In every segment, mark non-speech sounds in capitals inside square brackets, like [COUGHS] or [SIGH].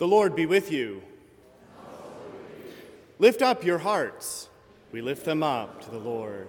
The Lord be with you. Lift up your hearts. We lift them up to the Lord.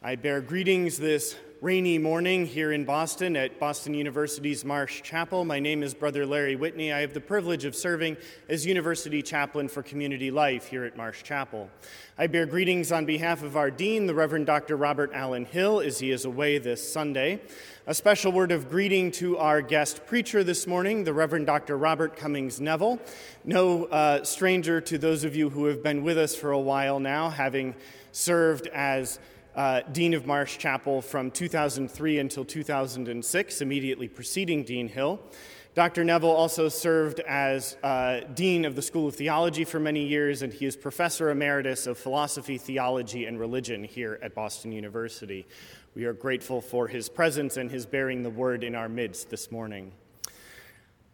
I bear greetings this rainy morning here in Boston at Boston University's Marsh Chapel. My name is Brother Larry Whitney. I have the privilege of serving as University Chaplain for Community Life here at Marsh Chapel. I bear greetings on behalf of our Dean, the Reverend Dr. Robert Allen Hill, as he is away this Sunday. A special word of greeting to our guest preacher this morning, the Reverend Dr. Robert Cummings Neville. No uh, stranger to those of you who have been with us for a while now, having served as uh, Dean of Marsh Chapel from 2003 until 2006, immediately preceding Dean Hill. Dr. Neville also served as uh, Dean of the School of Theology for many years, and he is Professor Emeritus of Philosophy, Theology, and Religion here at Boston University. We are grateful for his presence and his bearing the word in our midst this morning.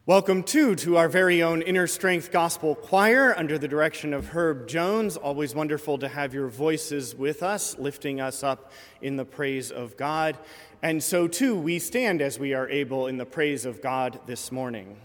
Welcome, too, to our very own Inner Strength Gospel Choir under the direction of Herb Jones. Always wonderful to have your voices with us, lifting us up in the praise of God. And so, too, we stand as we are able in the praise of God this morning.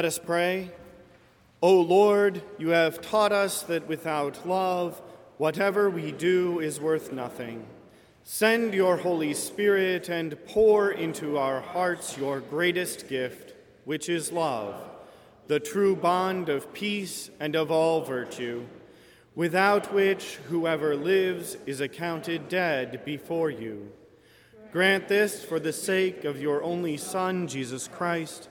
Let us pray. O Lord, you have taught us that without love, whatever we do is worth nothing. Send your Holy Spirit and pour into our hearts your greatest gift, which is love, the true bond of peace and of all virtue, without which whoever lives is accounted dead before you. Grant this for the sake of your only Son, Jesus Christ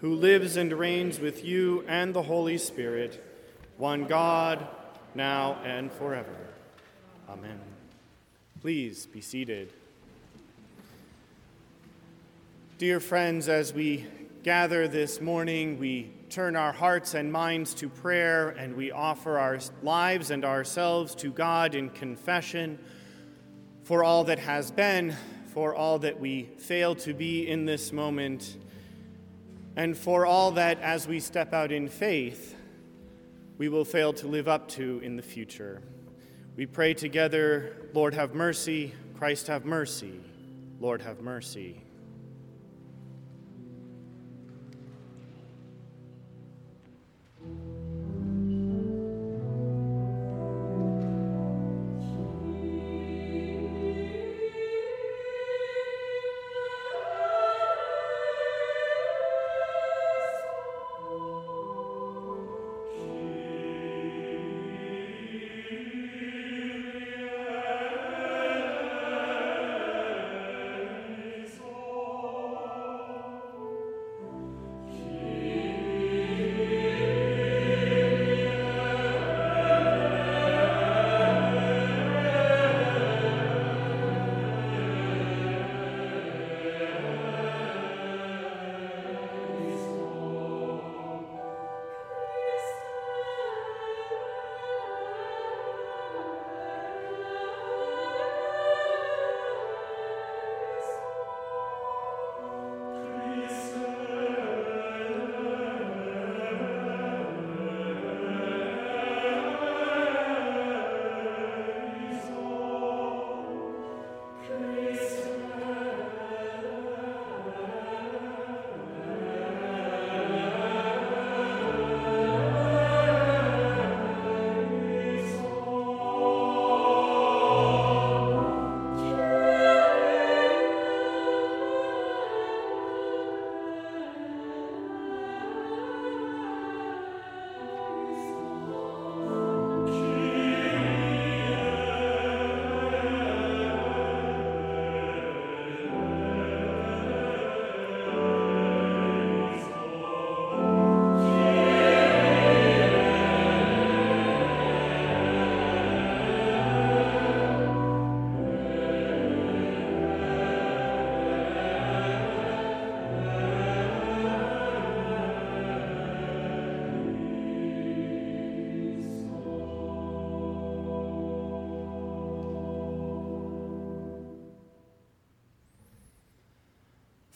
who lives and reigns with you and the Holy Spirit, one God, now and forever. Amen. Please be seated. Dear friends, as we gather this morning, we turn our hearts and minds to prayer and we offer our lives and ourselves to God in confession for all that has been, for all that we fail to be in this moment and for all that, as we step out in faith, we will fail to live up to in the future. We pray together, Lord, have mercy, Christ, have mercy, Lord, have mercy.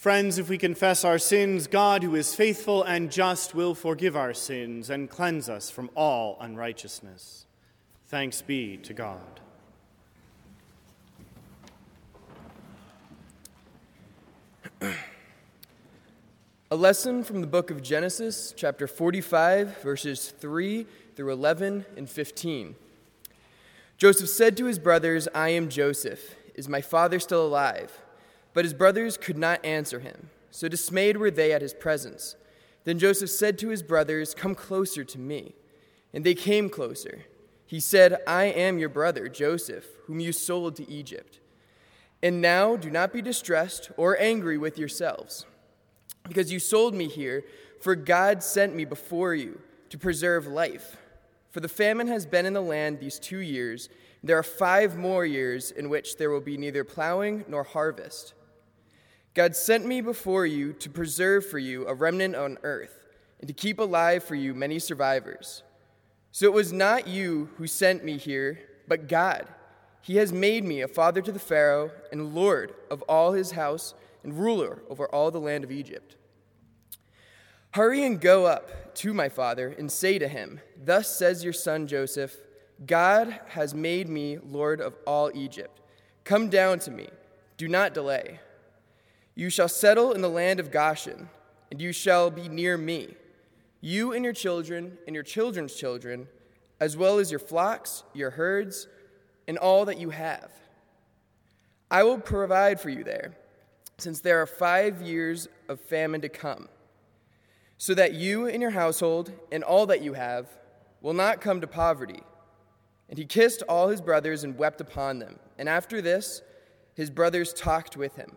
Friends, if we confess our sins, God, who is faithful and just, will forgive our sins and cleanse us from all unrighteousness. Thanks be to God. A lesson from the book of Genesis, chapter 45, verses 3 through 11 and 15. Joseph said to his brothers, I am Joseph. Is my father still alive? But his brothers could not answer him, so dismayed were they at his presence. Then Joseph said to his brothers, Come closer to me. And they came closer. He said, I am your brother, Joseph, whom you sold to Egypt. And now do not be distressed or angry with yourselves, because you sold me here, for God sent me before you to preserve life. For the famine has been in the land these two years. And there are five more years in which there will be neither plowing nor harvest. God sent me before you to preserve for you a remnant on earth and to keep alive for you many survivors. So it was not you who sent me here, but God. He has made me a father to the Pharaoh and Lord of all his house and ruler over all the land of Egypt. Hurry and go up to my father and say to him, Thus says your son Joseph, God has made me Lord of all Egypt. Come down to me, do not delay. You shall settle in the land of Goshen, and you shall be near me. you and your children and your children's children, as well as your flocks, your herds, and all that you have. I will provide for you there, since there are five years of famine to come, so that you and your household and all that you have will not come to poverty. And he kissed all his brothers and wept upon them. And after this, his brothers talked with him.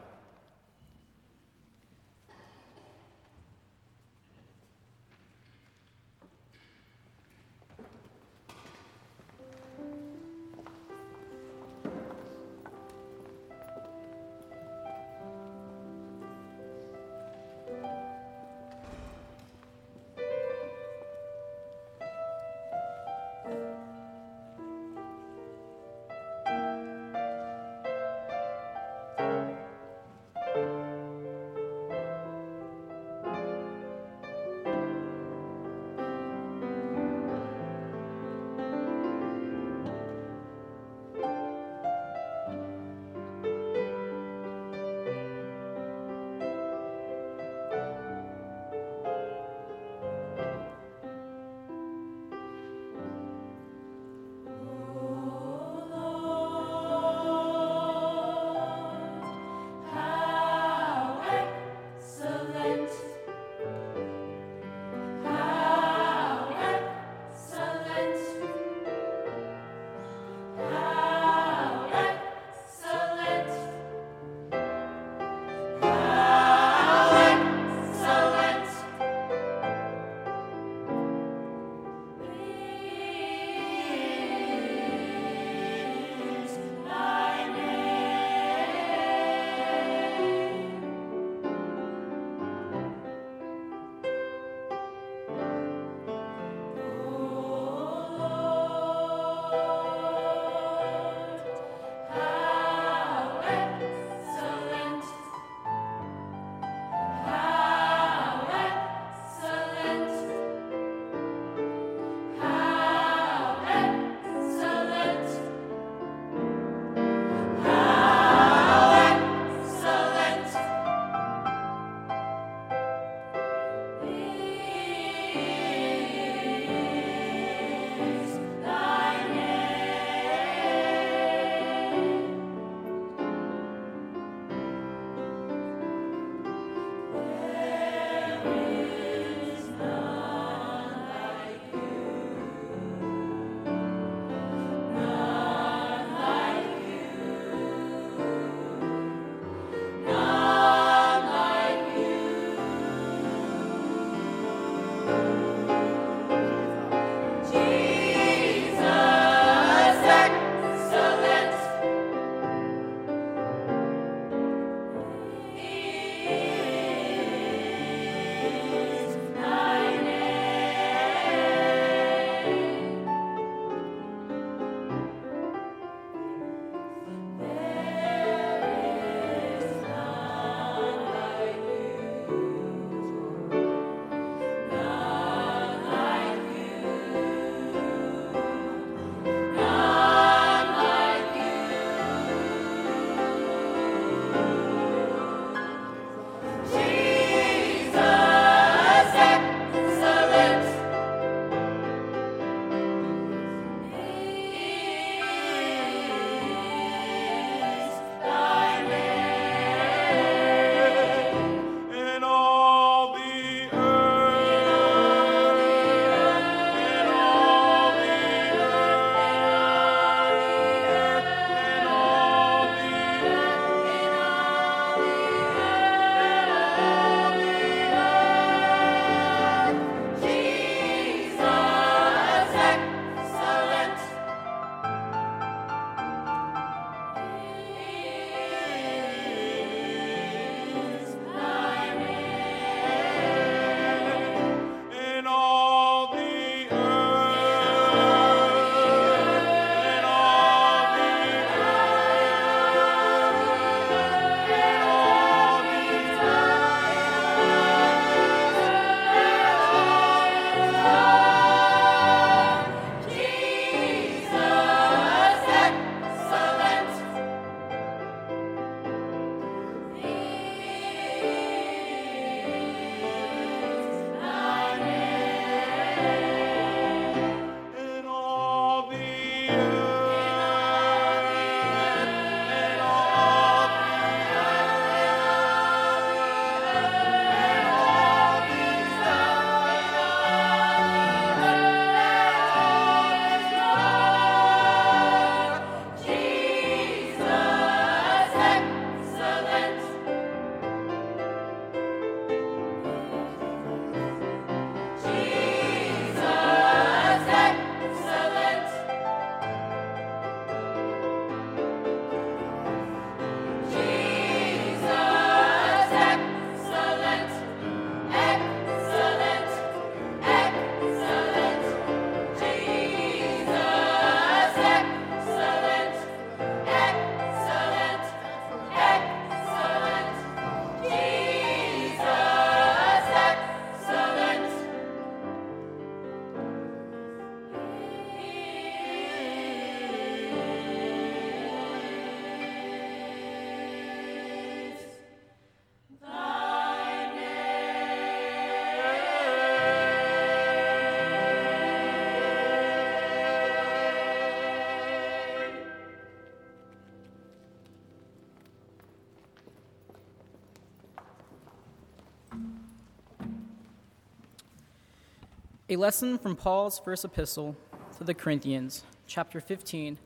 A lesson from Paul's first epistle to the Corinthians, chapter 15,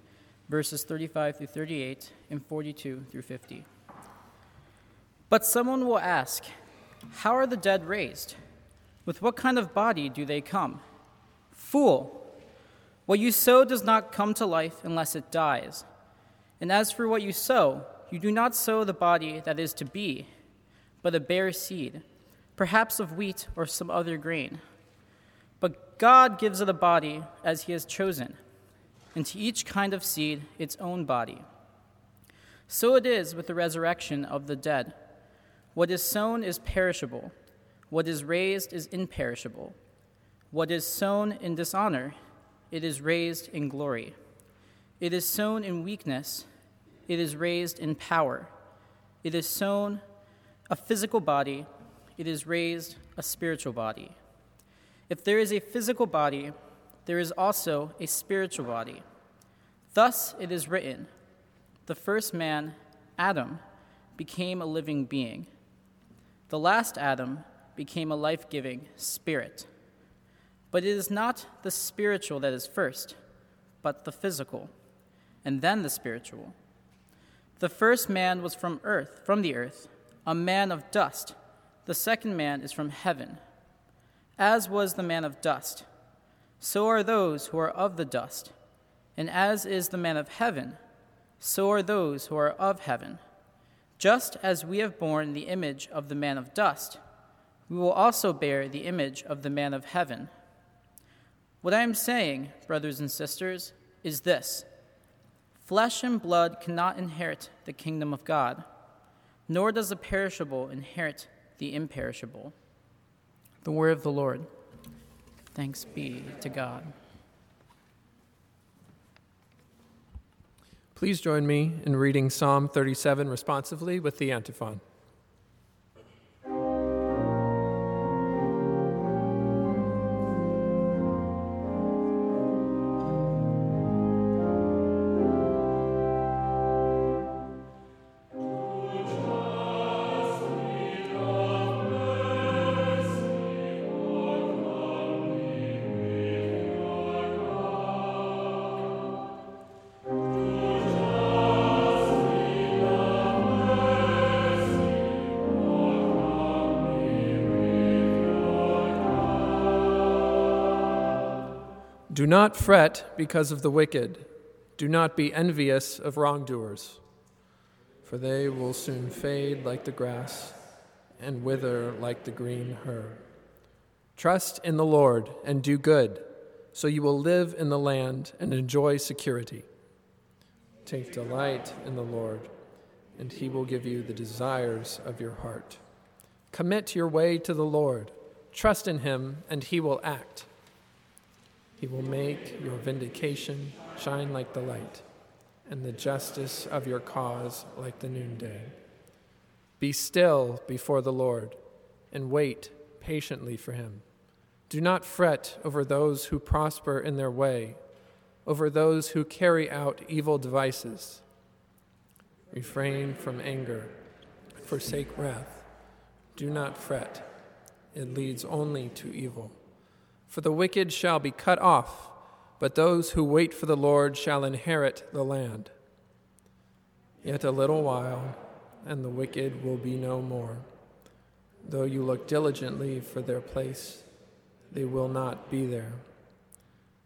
verses 35 through 38 and 42 through 50. But someone will ask, How are the dead raised? With what kind of body do they come? Fool! What you sow does not come to life unless it dies. And as for what you sow, you do not sow the body that is to be, but a bare seed, perhaps of wheat or some other grain. God gives it a body as He has chosen, and to each kind of seed its own body. So it is with the resurrection of the dead. What is sown is perishable, what is raised is imperishable. What is sown in dishonor, it is raised in glory. It is sown in weakness, it is raised in power. It is sown a physical body, it is raised a spiritual body. If there is a physical body, there is also a spiritual body. Thus it is written The first man, Adam, became a living being. The last Adam became a life giving spirit. But it is not the spiritual that is first, but the physical, and then the spiritual. The first man was from earth, from the earth, a man of dust. The second man is from heaven. As was the man of dust, so are those who are of the dust. And as is the man of heaven, so are those who are of heaven. Just as we have borne the image of the man of dust, we will also bear the image of the man of heaven. What I am saying, brothers and sisters, is this flesh and blood cannot inherit the kingdom of God, nor does the perishable inherit the imperishable. The word of the Lord. Thanks be to God. Please join me in reading Psalm 37 responsively with the antiphon. Do not fret because of the wicked. Do not be envious of wrongdoers, for they will soon fade like the grass and wither like the green herb. Trust in the Lord and do good, so you will live in the land and enjoy security. Take delight in the Lord, and he will give you the desires of your heart. Commit your way to the Lord. Trust in him, and he will act. He will make your vindication shine like the light, and the justice of your cause like the noonday. Be still before the Lord, and wait patiently for him. Do not fret over those who prosper in their way, over those who carry out evil devices. Refrain from anger, forsake wrath. Do not fret, it leads only to evil. For the wicked shall be cut off, but those who wait for the Lord shall inherit the land. Yet a little while, and the wicked will be no more. Though you look diligently for their place, they will not be there.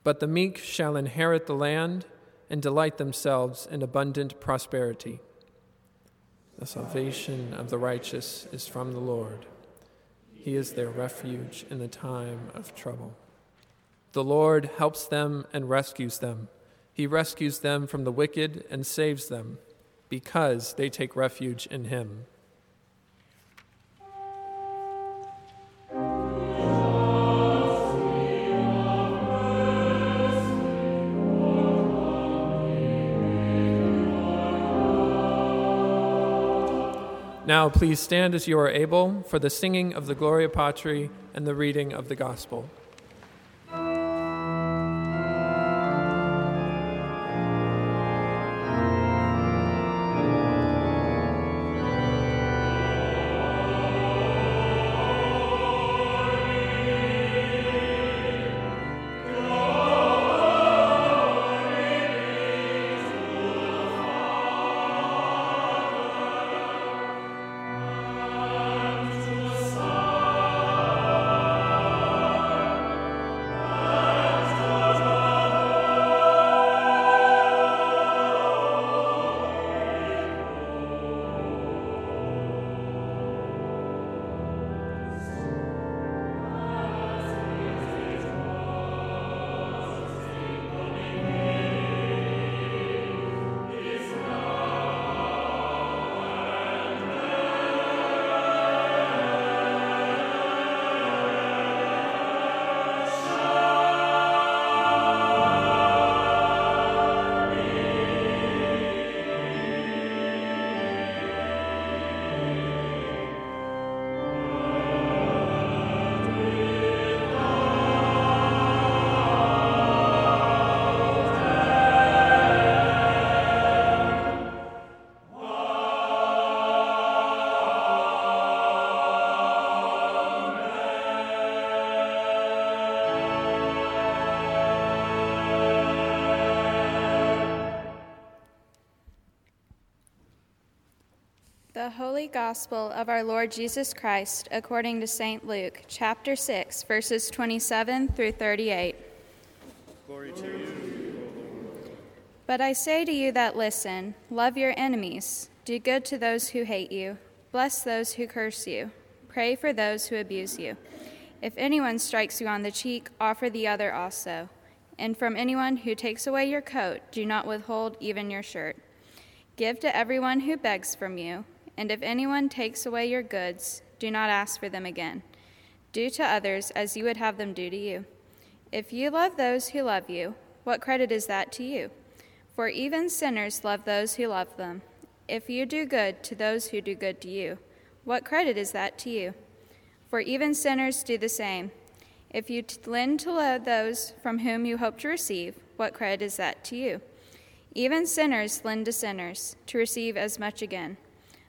But the meek shall inherit the land and delight themselves in abundant prosperity. The salvation of the righteous is from the Lord. He is their refuge in the time of trouble. The Lord helps them and rescues them. He rescues them from the wicked and saves them because they take refuge in Him. Now, please stand as you are able for the singing of the Gloria Patri and the reading of the Gospel. Holy Gospel of our Lord Jesus Christ according to St. Luke, chapter 6, verses 27 through 38. Glory to you. But I say to you that listen, love your enemies, do good to those who hate you, bless those who curse you, pray for those who abuse you. If anyone strikes you on the cheek, offer the other also. And from anyone who takes away your coat, do not withhold even your shirt. Give to everyone who begs from you and if anyone takes away your goods, do not ask for them again. Do to others as you would have them do to you. If you love those who love you, what credit is that to you? For even sinners love those who love them. If you do good to those who do good to you, what credit is that to you? For even sinners do the same. If you lend to those from whom you hope to receive, what credit is that to you? Even sinners lend to sinners to receive as much again.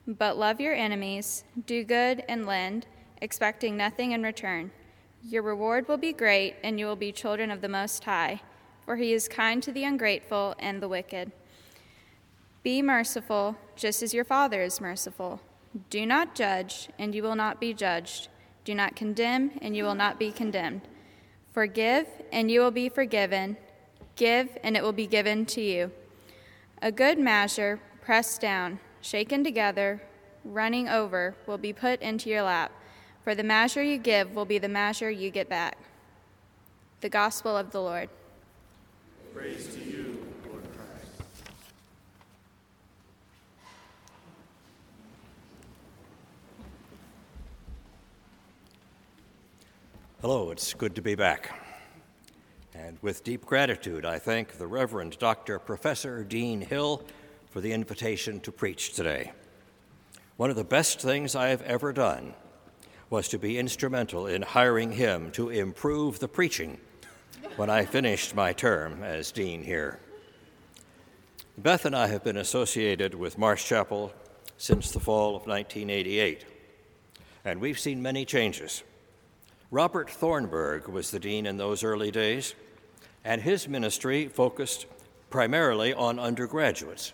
But love your enemies, do good, and lend, expecting nothing in return. Your reward will be great, and you will be children of the Most High, for He is kind to the ungrateful and the wicked. Be merciful, just as your Father is merciful. Do not judge, and you will not be judged. Do not condemn, and you will not be condemned. Forgive, and you will be forgiven. Give, and it will be given to you. A good measure, pressed down shaken together, running over, will be put into your lap. For the measure you give will be the measure you get back. The Gospel of the Lord. Praise to you, Lord Christ. Hello, it's good to be back. And with deep gratitude, I thank the Reverend Dr. Professor Dean Hill for the invitation to preach today. One of the best things I have ever done was to be instrumental in hiring him to improve the preaching when I finished my term as dean here. Beth and I have been associated with Marsh Chapel since the fall of 1988, and we've seen many changes. Robert Thornburg was the dean in those early days, and his ministry focused primarily on undergraduates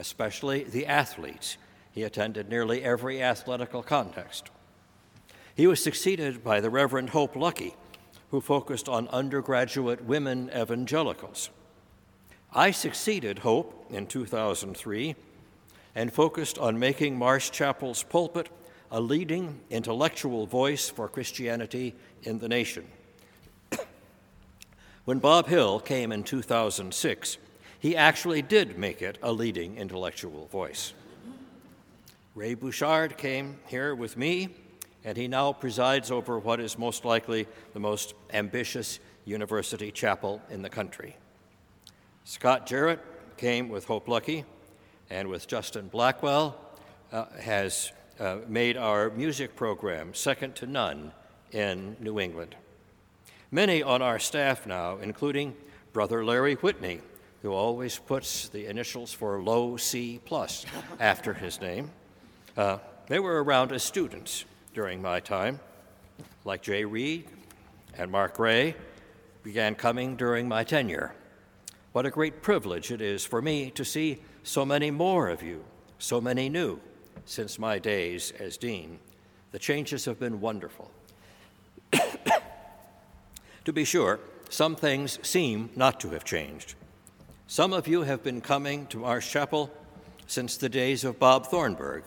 especially the athletes. He attended nearly every athletical contest. He was succeeded by the Reverend Hope Lucky, who focused on undergraduate women evangelicals. I succeeded Hope in 2003 and focused on making Marsh Chapel's pulpit a leading intellectual voice for Christianity in the nation. [COUGHS] when Bob Hill came in 2006, he actually did make it a leading intellectual voice. Ray Bouchard came here with me, and he now presides over what is most likely the most ambitious university chapel in the country. Scott Jarrett came with Hope Lucky, and with Justin Blackwell, uh, has uh, made our music program second to none in New England. Many on our staff now, including Brother Larry Whitney, who always puts the initials for low C plus after his name. Uh, they were around as students during my time, like Jay Reed and Mark Ray began coming during my tenure. What a great privilege it is for me to see so many more of you, so many new, since my days as dean. The changes have been wonderful. [COUGHS] to be sure, some things seem not to have changed. Some of you have been coming to Marsh Chapel since the days of Bob Thornburg.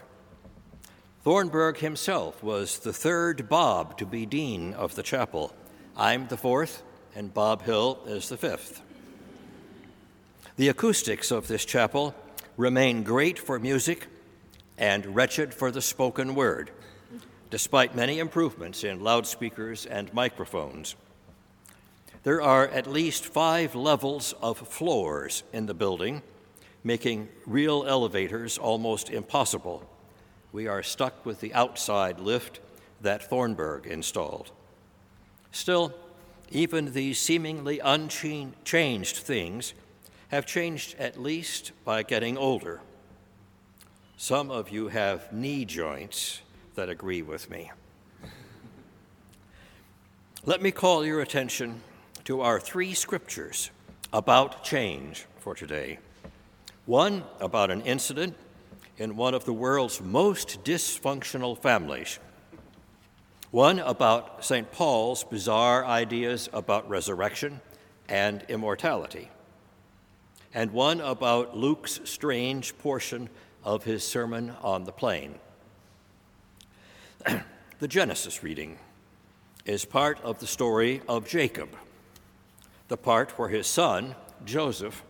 Thornburg himself was the third Bob to be dean of the chapel. I'm the fourth, and Bob Hill is the fifth. The acoustics of this chapel remain great for music and wretched for the spoken word, despite many improvements in loudspeakers and microphones. There are at least five levels of floors in the building, making real elevators almost impossible. We are stuck with the outside lift that Thornburg installed. Still, even these seemingly unchanged things have changed at least by getting older. Some of you have knee joints that agree with me. Let me call your attention to our three scriptures about change for today. One about an incident in one of the world's most dysfunctional families. One about St. Paul's bizarre ideas about resurrection and immortality, and one about Luke's strange portion of his Sermon on the Plain. [CLEARS THROAT] the Genesis reading is part of the story of Jacob, the part where his son, Joseph,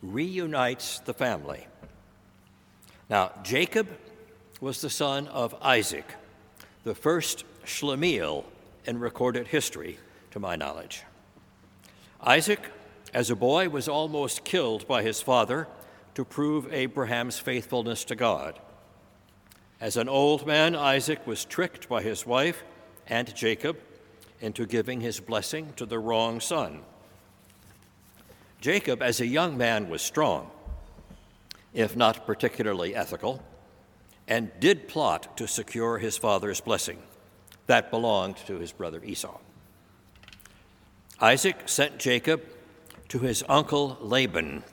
reunites the family. Now, Jacob was the son of Isaac, the first Shlemiel in recorded history, to my knowledge. Isaac, as a boy, was almost killed by his father to prove Abraham's faithfulness to God. As an old man, Isaac was tricked by his wife and Jacob into giving his blessing to the wrong son. Jacob, as a young man, was strong, if not particularly ethical, and did plot to secure his father's blessing. That belonged to his brother Esau. Isaac sent Jacob to his uncle Laban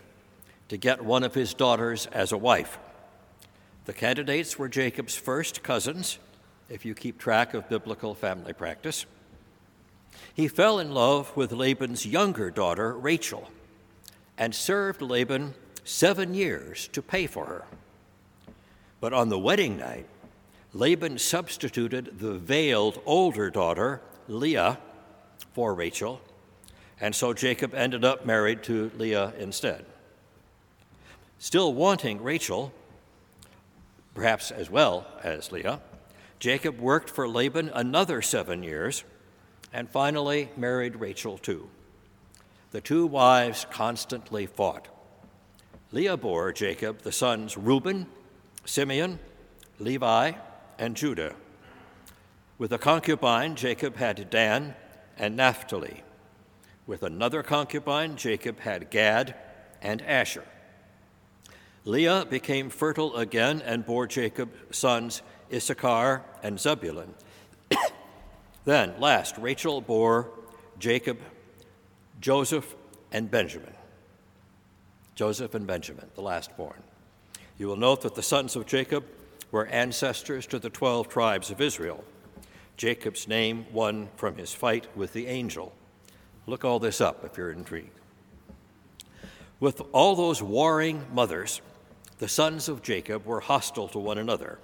to get one of his daughters as a wife. The candidates were Jacob's first cousins, if you keep track of biblical family practice. He fell in love with Laban's younger daughter, Rachel, and served Laban seven years to pay for her. But on the wedding night, Laban substituted the veiled older daughter, Leah, for Rachel, and so Jacob ended up married to Leah instead. Still wanting Rachel, perhaps as well as Leah, Jacob worked for Laban another seven years and finally married Rachel too. The two wives constantly fought. Leah bore Jacob the sons Reuben, Simeon, Levi, and Judah. With a concubine, Jacob had Dan and Naphtali. With another concubine, Jacob had Gad and Asher. Leah became fertile again and bore Jacob sons Issachar and Zebulun. [COUGHS] then, last, Rachel bore Jacob Joseph and Benjamin. Joseph and Benjamin, the last born. You will note that the sons of Jacob were ancestors to the 12 tribes of Israel. Jacob's name won from his fight with the angel. Look all this up if you're intrigued. With all those warring mothers, the sons of Jacob were hostile to one another,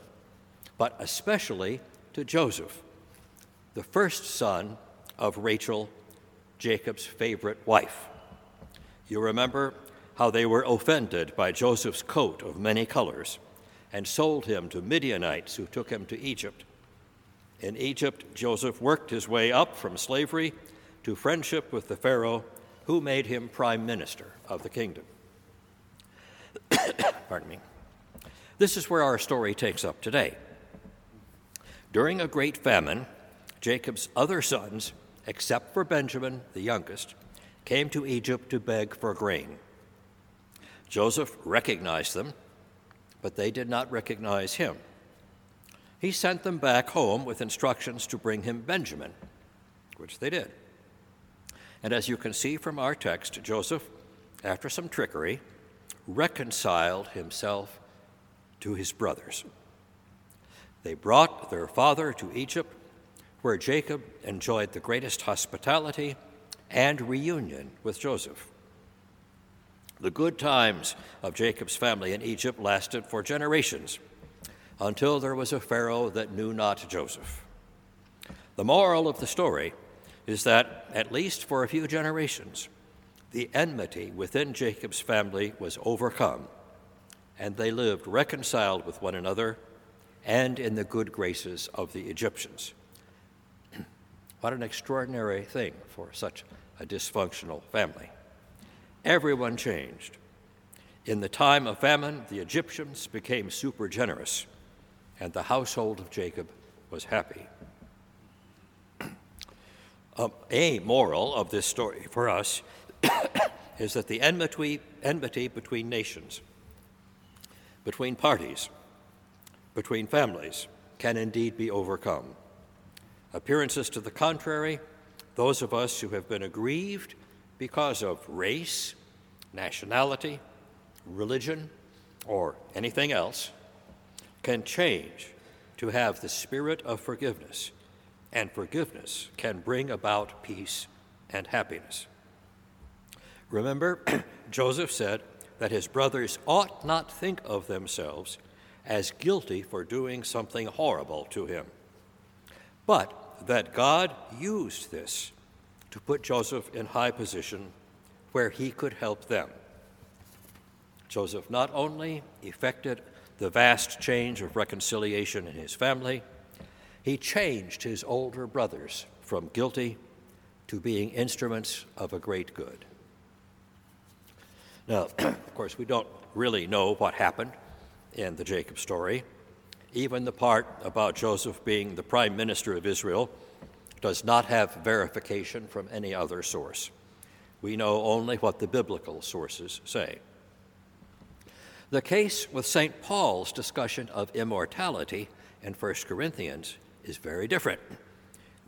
but especially to Joseph, the first son of Rachel Jacob's favorite wife. You remember how they were offended by Joseph's coat of many colors and sold him to Midianites who took him to Egypt. In Egypt, Joseph worked his way up from slavery to friendship with the Pharaoh who made him prime minister of the kingdom. [COUGHS] Pardon me. This is where our story takes up today. During a great famine, Jacob's other sons except for Benjamin, the youngest, came to Egypt to beg for grain. Joseph recognized them, but they did not recognize him. He sent them back home with instructions to bring him Benjamin, which they did. And as you can see from our text, Joseph, after some trickery, reconciled himself to his brothers. They brought their father to Egypt where Jacob enjoyed the greatest hospitality and reunion with Joseph. The good times of Jacob's family in Egypt lasted for generations until there was a Pharaoh that knew not Joseph. The moral of the story is that, at least for a few generations, the enmity within Jacob's family was overcome, and they lived reconciled with one another and in the good graces of the Egyptians. What an extraordinary thing for such a dysfunctional family. Everyone changed. In the time of famine, the Egyptians became super generous, and the household of Jacob was happy. [CLEARS THROAT] um, a moral of this story for us [COUGHS] is that the enmity, enmity between nations, between parties, between families can indeed be overcome. Appearances to the contrary, those of us who have been aggrieved because of race, nationality, religion, or anything else, can change to have the spirit of forgiveness, and forgiveness can bring about peace and happiness. Remember, [CLEARS THROAT] Joseph said that his brothers ought not think of themselves as guilty for doing something horrible to him, but that God used this to put Joseph in high position where he could help them. Joseph not only effected the vast change of reconciliation in his family, he changed his older brothers from guilty to being instruments of a great good. Now, [CLEARS THROAT] of course, we don't really know what happened in the Jacob story. Even the part about Joseph being the prime minister of Israel does not have verification from any other source. We know only what the biblical sources say. The case with St. Paul's discussion of immortality in 1 Corinthians is very different.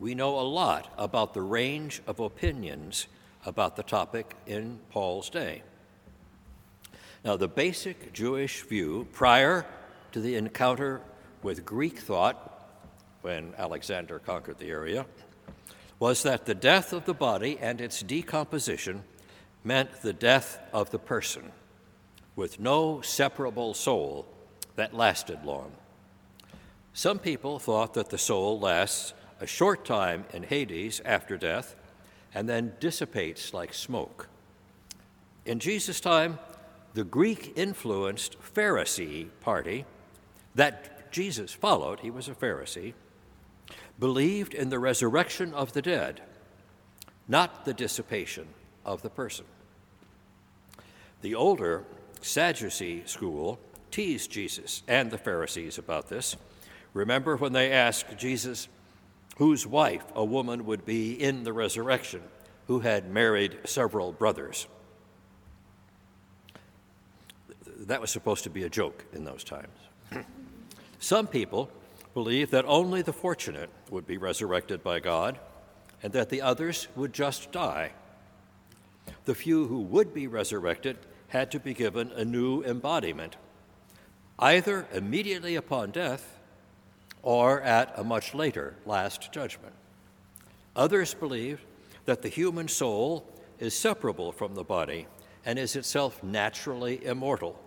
We know a lot about the range of opinions about the topic in Paul's day. Now, the basic Jewish view prior to the encounter with Greek thought, when Alexander conquered the area, was that the death of the body and its decomposition meant the death of the person with no separable soul that lasted long. Some people thought that the soul lasts a short time in Hades after death and then dissipates like smoke. In Jesus' time, the Greek influenced Pharisee party that Jesus followed, he was a Pharisee, believed in the resurrection of the dead, not the dissipation of the person. The older Sadducee school teased Jesus and the Pharisees about this. Remember when they asked Jesus whose wife a woman would be in the resurrection who had married several brothers? That was supposed to be a joke in those times. Some people believe that only the fortunate would be resurrected by God and that the others would just die. The few who would be resurrected had to be given a new embodiment, either immediately upon death or at a much later last judgment. Others believed that the human soul is separable from the body and is itself naturally immortal.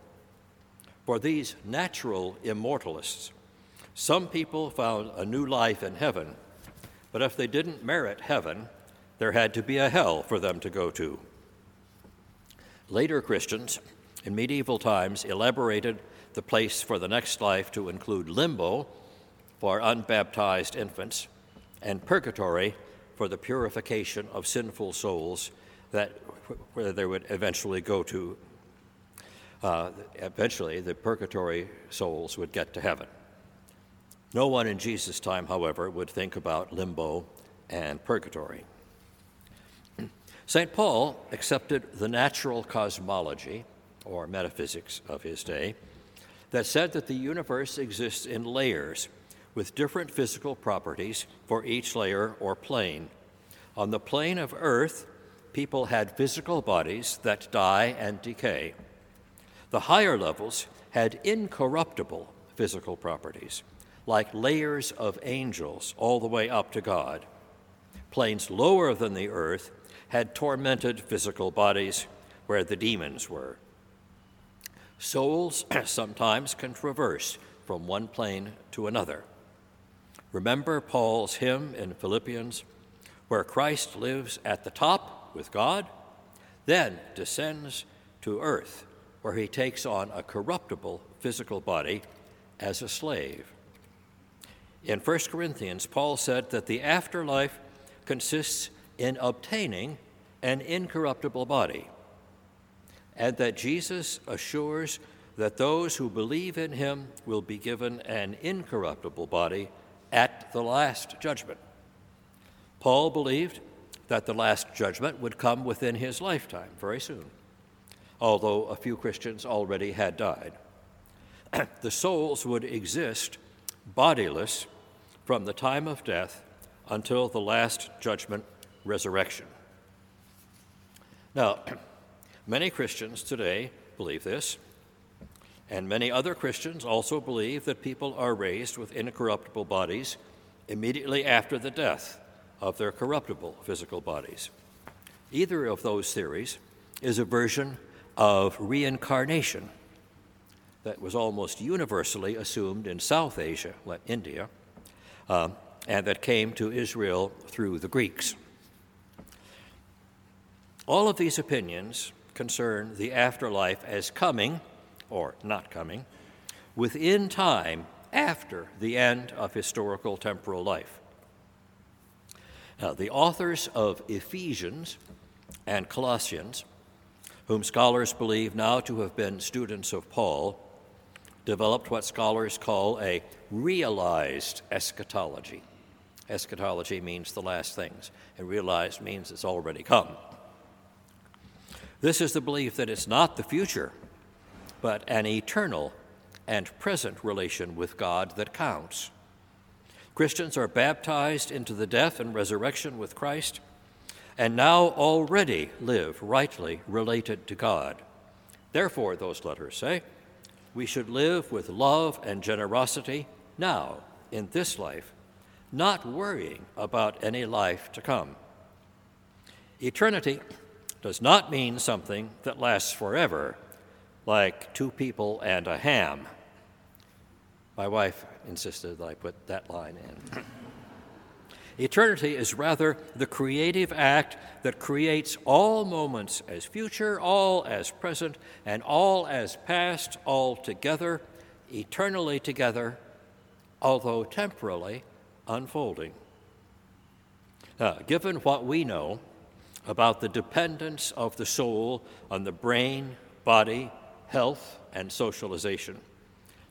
For these natural immortalists, some people found a new life in heaven, but if they didn't merit heaven, there had to be a hell for them to go to. Later Christians in medieval times elaborated the place for the next life to include limbo for unbaptized infants and purgatory for the purification of sinful souls that where they would eventually go to uh, eventually the purgatory souls would get to heaven. No one in Jesus' time, however, would think about limbo and purgatory. St. Paul accepted the natural cosmology, or metaphysics, of his day that said that the universe exists in layers with different physical properties for each layer or plane. On the plane of Earth, people had physical bodies that die and decay. The higher levels had incorruptible physical properties, like layers of angels all the way up to God. Planes lower than the earth had tormented physical bodies where the demons were. Souls [CLEARS THROAT] sometimes can traverse from one plane to another. Remember Paul's hymn in Philippians, where Christ lives at the top with God, then descends to earth where he takes on a corruptible physical body as a slave. In 1 Corinthians, Paul said that the afterlife consists in obtaining an incorruptible body, and that Jesus assures that those who believe in him will be given an incorruptible body at the last judgment. Paul believed that the last judgment would come within his lifetime very soon although a few Christians already had died. [CLEARS THROAT] the souls would exist bodiless from the time of death until the last judgment resurrection. Now, [CLEARS THROAT] many Christians today believe this, And many other Christians also believe that people are raised with incorruptible bodies immediately after the death of their corruptible physical bodies. Either of those theories is a version of reincarnation that was almost universally assumed in South Asia, India, uh, and that came to Israel through the Greeks. All of these opinions concern the afterlife as coming, or not coming, within time after the end of historical temporal life. Now, the authors of Ephesians and Colossians, whom scholars believe now to have been students of Paul, developed what scholars call a realized eschatology. Eschatology means the last things, and realized means it's already come. This is the belief that it's not the future, but an eternal and present relation with God that counts. Christians are baptized into the death and resurrection with Christ, and now already live rightly related to God. Therefore, those letters say, we should live with love and generosity now, in this life, not worrying about any life to come. Eternity does not mean something that lasts forever, like two people and a ham. My wife insisted that I put that line in. Eternity is rather the creative act that creates all moments as future, all as present, and all as past, all together, eternally together, although temporally unfolding. Now, given what we know about the dependence of the soul on the brain, body, health, and socialization.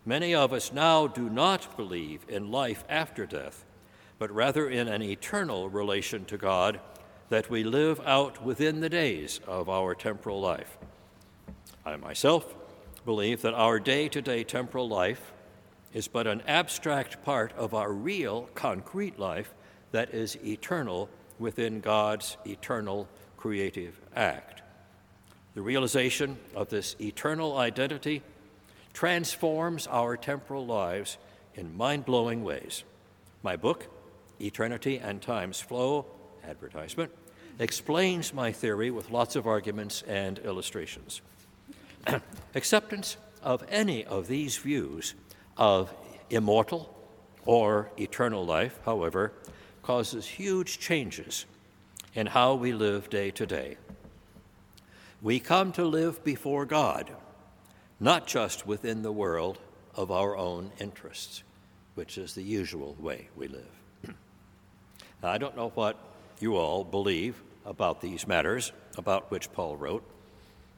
Many of us now do not believe in life after death, but rather in an eternal relation to God that we live out within the days of our temporal life. I myself believe that our day to day temporal life is but an abstract part of our real, concrete life that is eternal within God's eternal creative act. The realization of this eternal identity transforms our temporal lives in mind blowing ways. My book, Eternity and Time's Flow, advertisement, explains my theory with lots of arguments and illustrations. [CLEARS THROAT] Acceptance of any of these views of immortal or eternal life, however, causes huge changes in how we live day to day. We come to live before God, not just within the world of our own interests, which is the usual way we live. I don't know what you all believe about these matters about which Paul wrote.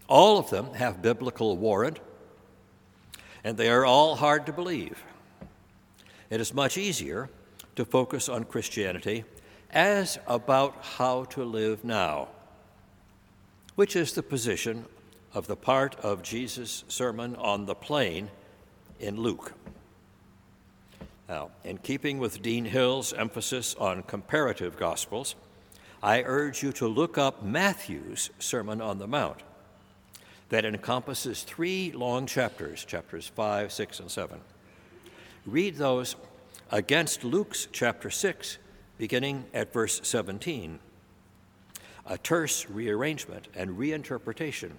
All of them have biblical warrant, and they are all hard to believe. It is much easier to focus on Christianity as about how to live now, which is the position of the part of Jesus' sermon on the plain in Luke. Now, in keeping with Dean Hill's emphasis on comparative gospels, I urge you to look up Matthew's Sermon on the Mount that encompasses three long chapters, chapters 5, 6, and 7. Read those against Luke's chapter 6, beginning at verse 17. A terse rearrangement and reinterpretation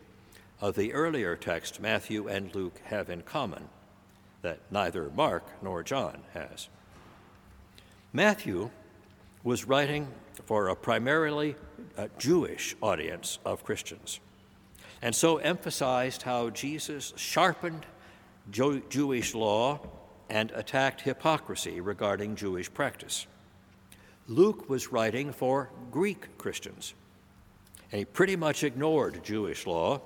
of the earlier text Matthew and Luke have in common that neither Mark nor John has. Matthew was writing for a primarily uh, Jewish audience of Christians, and so emphasized how Jesus sharpened Jewish law and attacked hypocrisy regarding Jewish practice. Luke was writing for Greek Christians, and he pretty much ignored Jewish law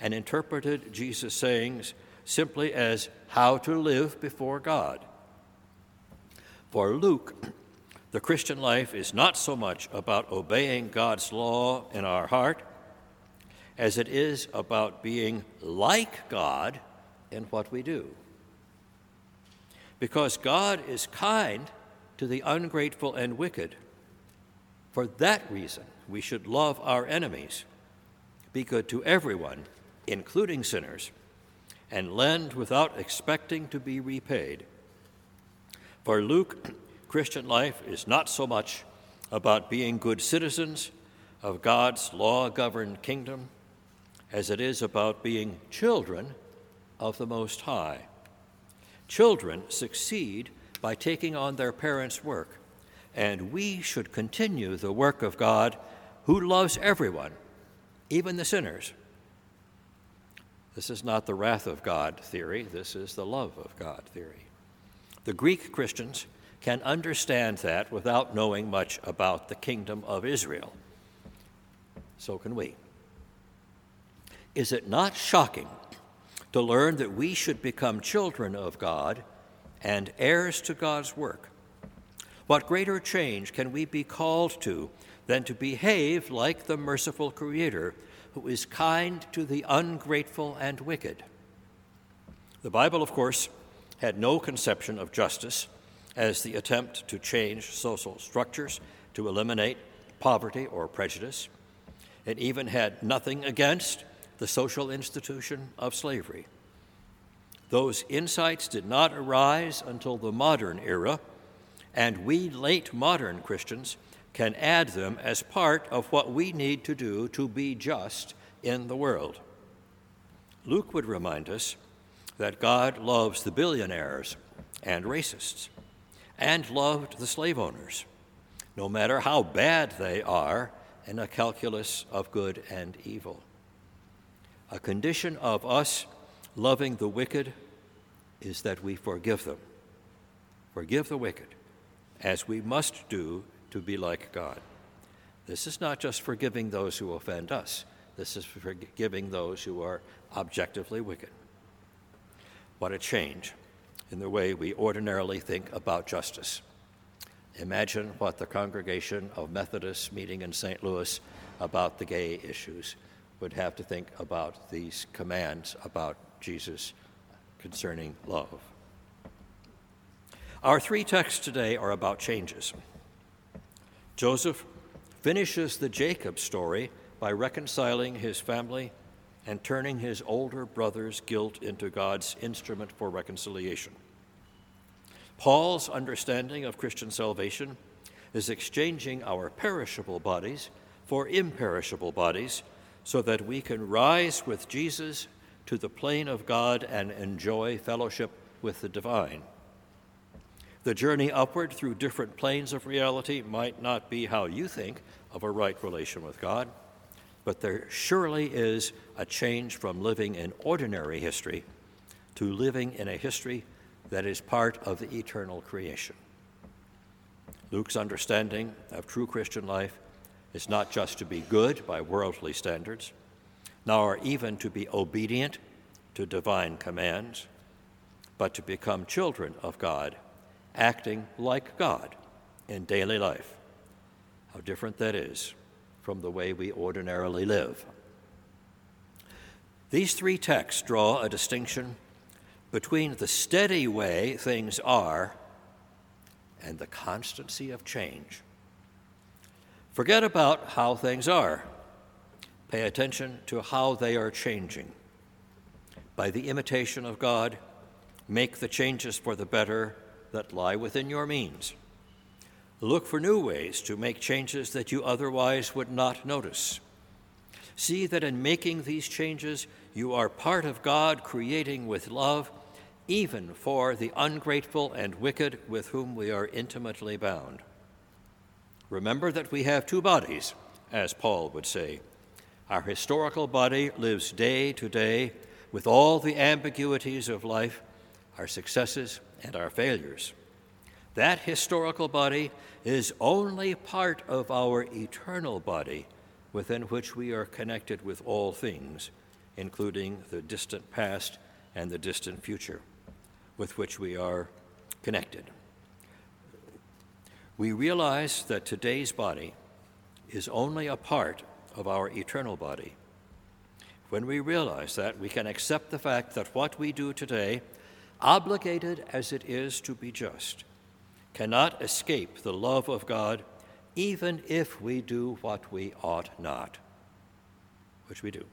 and interpreted Jesus' sayings simply as how to live before God. For Luke, the Christian life is not so much about obeying God's law in our heart as it is about being like God in what we do. Because God is kind to the ungrateful and wicked. For that reason, we should love our enemies, be good to everyone, including sinners, and lend without expecting to be repaid. For Luke, Christian life is not so much about being good citizens of God's law governed kingdom as it is about being children of the Most High. Children succeed by taking on their parents' work, and we should continue the work of God who loves everyone, even the sinners. This is not the wrath of God theory, this is the love of God theory. The Greek Christians can understand that without knowing much about the kingdom of Israel. So can we. Is it not shocking to learn that we should become children of God and heirs to God's work? What greater change can we be called to than to behave like the merciful Creator who is kind to the ungrateful and wicked? The Bible, of course, had no conception of justice as the attempt to change social structures to eliminate poverty or prejudice. It even had nothing against the social institution of slavery. Those insights did not arise until the modern era, and we late modern Christians can add them as part of what we need to do to be just in the world. Luke would remind us that God loves the billionaires and racists and loved the slave owners, no matter how bad they are in a calculus of good and evil. A condition of us loving the wicked is that we forgive them. Forgive the wicked, as we must do to be like God. This is not just forgiving those who offend us, this is forgiving those who are objectively wicked. What a change in the way we ordinarily think about justice. Imagine what the congregation of Methodists meeting in St. Louis about the gay issues would have to think about these commands about Jesus concerning love. Our three texts today are about changes. Joseph finishes the Jacob story by reconciling his family and turning his older brother's guilt into God's instrument for reconciliation. Paul's understanding of Christian salvation is exchanging our perishable bodies for imperishable bodies so that we can rise with Jesus to the plane of God and enjoy fellowship with the divine. The journey upward through different planes of reality might not be how you think of a right relation with God, but there surely is a change from living in ordinary history to living in a history that is part of the eternal creation. Luke's understanding of true Christian life is not just to be good by worldly standards, nor even to be obedient to divine commands, but to become children of God, acting like God in daily life. How different that is from the way we ordinarily live. These three texts draw a distinction between the steady way things are and the constancy of change. Forget about how things are. Pay attention to how they are changing. By the imitation of God, make the changes for the better that lie within your means. Look for new ways to make changes that you otherwise would not notice. See that in making these changes, you are part of God creating with love even for the ungrateful and wicked with whom we are intimately bound. Remember that we have two bodies, as Paul would say. Our historical body lives day to day with all the ambiguities of life, our successes and our failures. That historical body is only part of our eternal body within which we are connected with all things, including the distant past and the distant future with which we are connected. We realize that today's body is only a part of our eternal body. When we realize that, we can accept the fact that what we do today, obligated as it is to be just, cannot escape the love of God, even if we do what we ought not, which we do.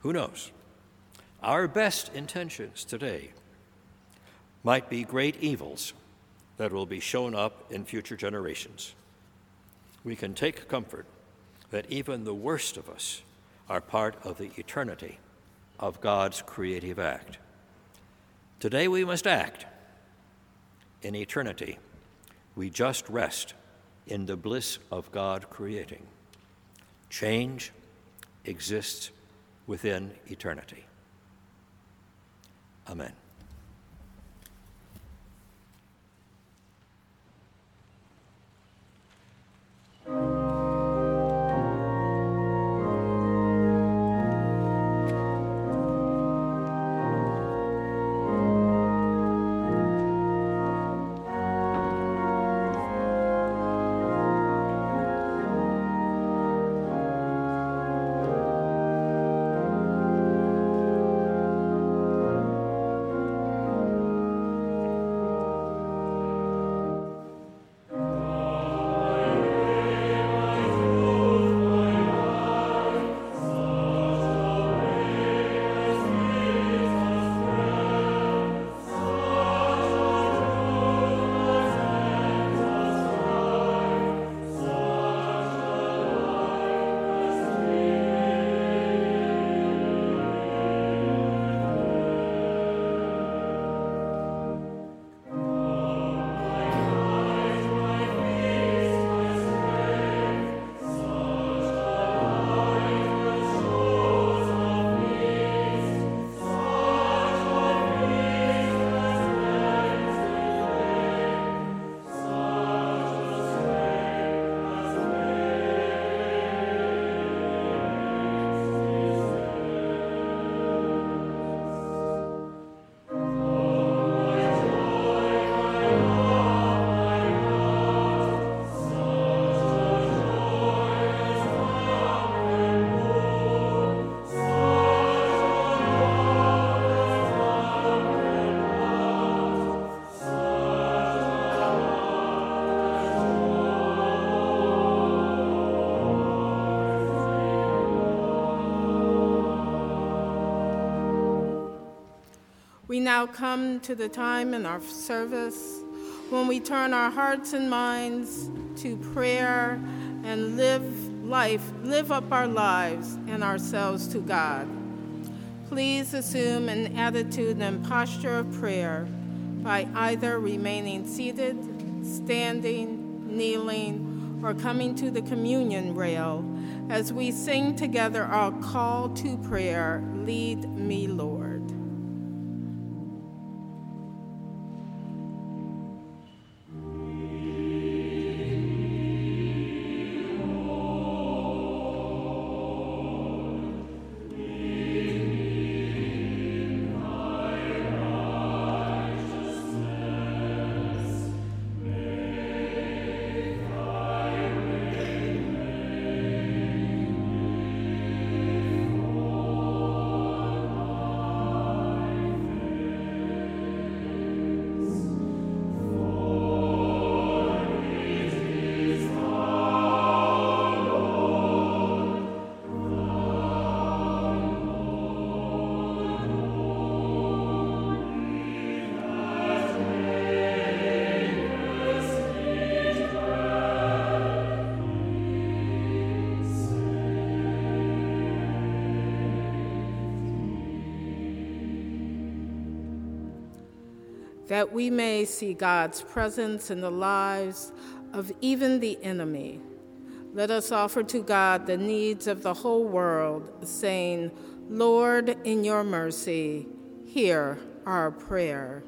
Who knows? our best intentions today might be great evils that will be shown up in future generations. We can take comfort that even the worst of us are part of the eternity of God's creative act. Today we must act. In eternity, we just rest in the bliss of God creating. Change exists within eternity. Amen. We now come to the time in our service when we turn our hearts and minds to prayer and live life, live up our lives and ourselves to God. Please assume an attitude and posture of prayer by either remaining seated, standing, kneeling, or coming to the communion rail as we sing together our call to prayer, Lead Me, Lord. That we may see God's presence in the lives of even the enemy. Let us offer to God the needs of the whole world, saying, Lord, in your mercy, hear our prayer.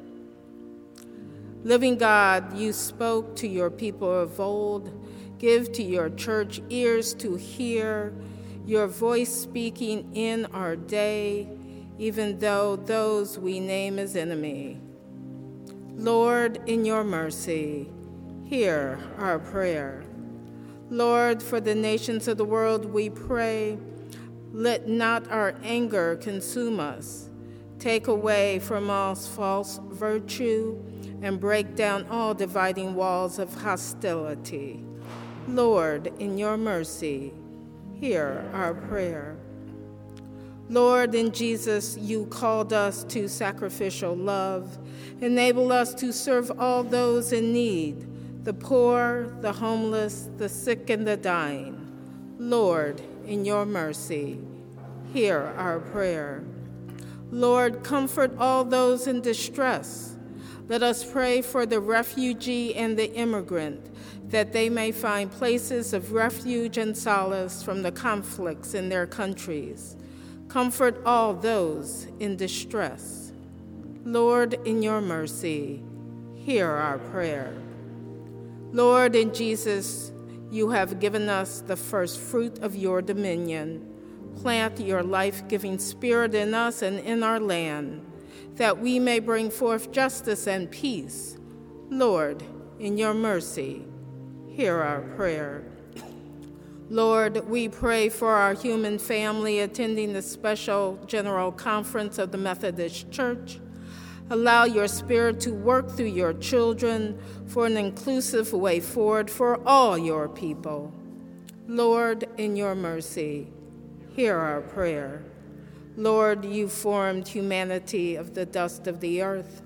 Living God, you spoke to your people of old. Give to your church ears to hear your voice speaking in our day, even though those we name as enemy. Lord, in your mercy, hear our prayer. Lord, for the nations of the world we pray, let not our anger consume us. Take away from us false virtue and break down all dividing walls of hostility. Lord, in your mercy, hear our prayer. Lord, in Jesus, you called us to sacrificial love. Enable us to serve all those in need the poor, the homeless, the sick, and the dying. Lord, in your mercy, hear our prayer. Lord, comfort all those in distress. Let us pray for the refugee and the immigrant, that they may find places of refuge and solace from the conflicts in their countries. Comfort all those in distress. Lord, in your mercy, hear our prayer. Lord, in Jesus, you have given us the first fruit of your dominion. Plant your life giving spirit in us and in our land, that we may bring forth justice and peace. Lord, in your mercy, hear our prayer. Lord, we pray for our human family attending the special general conference of the Methodist Church. Allow your spirit to work through your children for an inclusive way forward for all your people. Lord, in your mercy, hear our prayer. Lord, you formed humanity of the dust of the earth.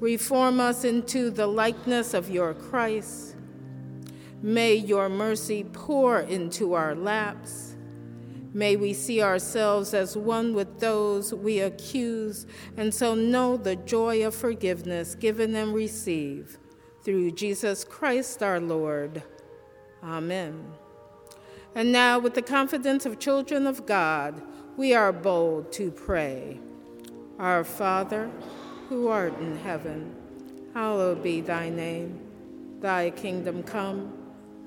Reform us into the likeness of your Christ. May your mercy pour into our laps. May we see ourselves as one with those we accuse, and so know the joy of forgiveness given and received through Jesus Christ our Lord. Amen. And now, with the confidence of children of God, we are bold to pray. Our Father, who art in heaven, hallowed be thy name. Thy kingdom come.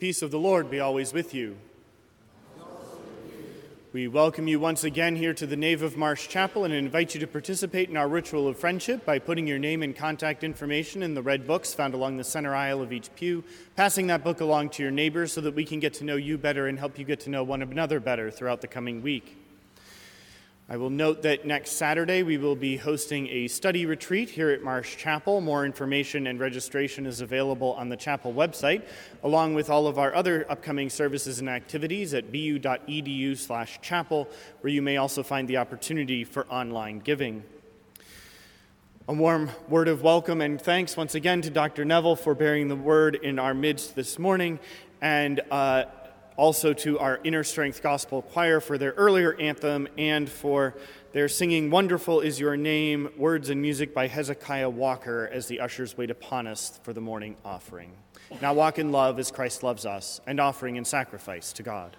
Peace of the Lord be always with you. We welcome you once again here to the nave of Marsh Chapel and invite you to participate in our ritual of friendship by putting your name and contact information in the red books found along the center aisle of each pew, passing that book along to your neighbors so that we can get to know you better and help you get to know one another better throughout the coming week. I will note that next Saturday we will be hosting a study retreat here at Marsh Chapel. More information and registration is available on the chapel website, along with all of our other upcoming services and activities at bu.edu/chapel, where you may also find the opportunity for online giving. A warm word of welcome and thanks once again to Dr. Neville for bearing the word in our midst this morning, and uh, also to our Inner Strength Gospel Choir for their earlier anthem and for their singing Wonderful is Your Name, words and music by Hezekiah Walker as the ushers wait upon us for the morning offering. Now walk in love as Christ loves us, and offering and sacrifice to God.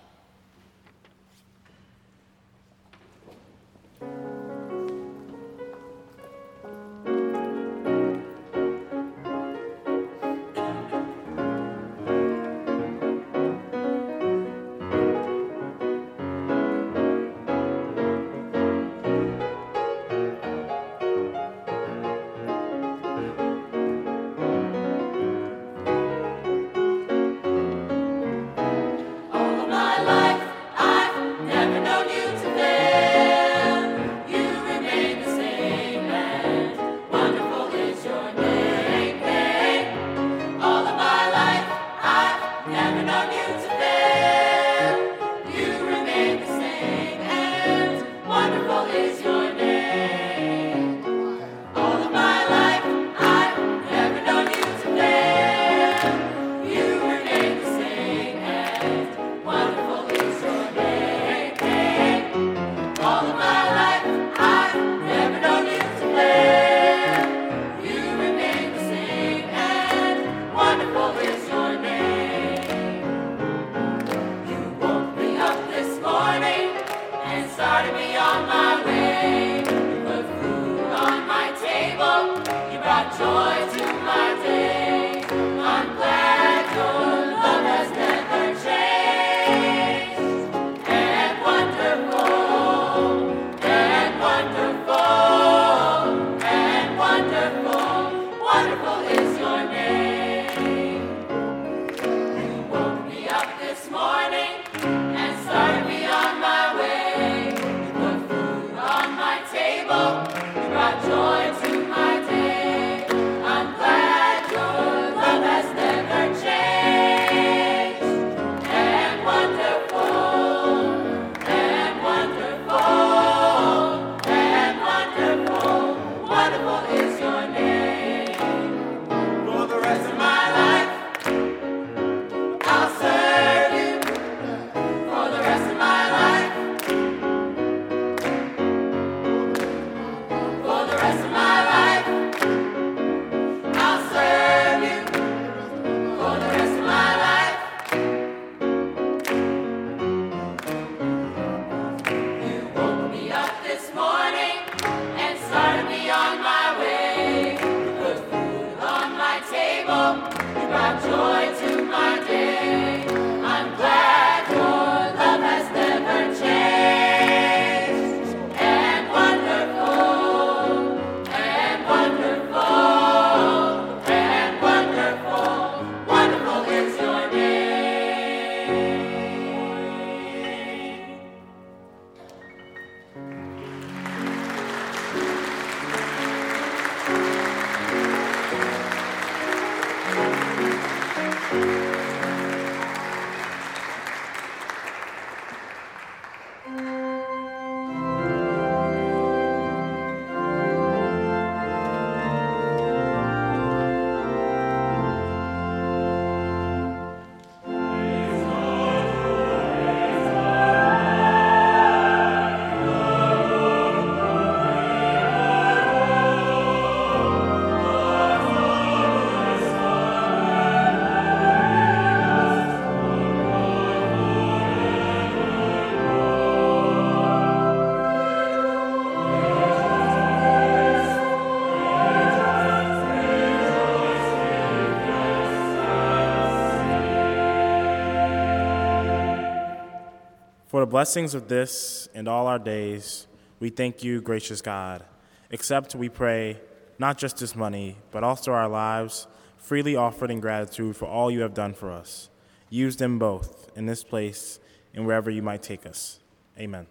For the blessings of this and all our days, we thank you, gracious God. Accept, we pray, not just this money, but also our lives, freely offered in gratitude for all you have done for us. Use them both in this place and wherever you might take us. Amen.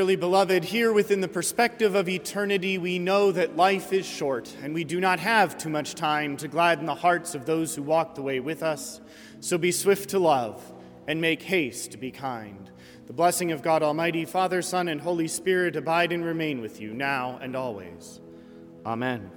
Dearly beloved, here within the perspective of eternity, we know that life is short and we do not have too much time to gladden the hearts of those who walk the way with us. So be swift to love and make haste to be kind. The blessing of God Almighty, Father, Son, and Holy Spirit abide and remain with you now and always. Amen.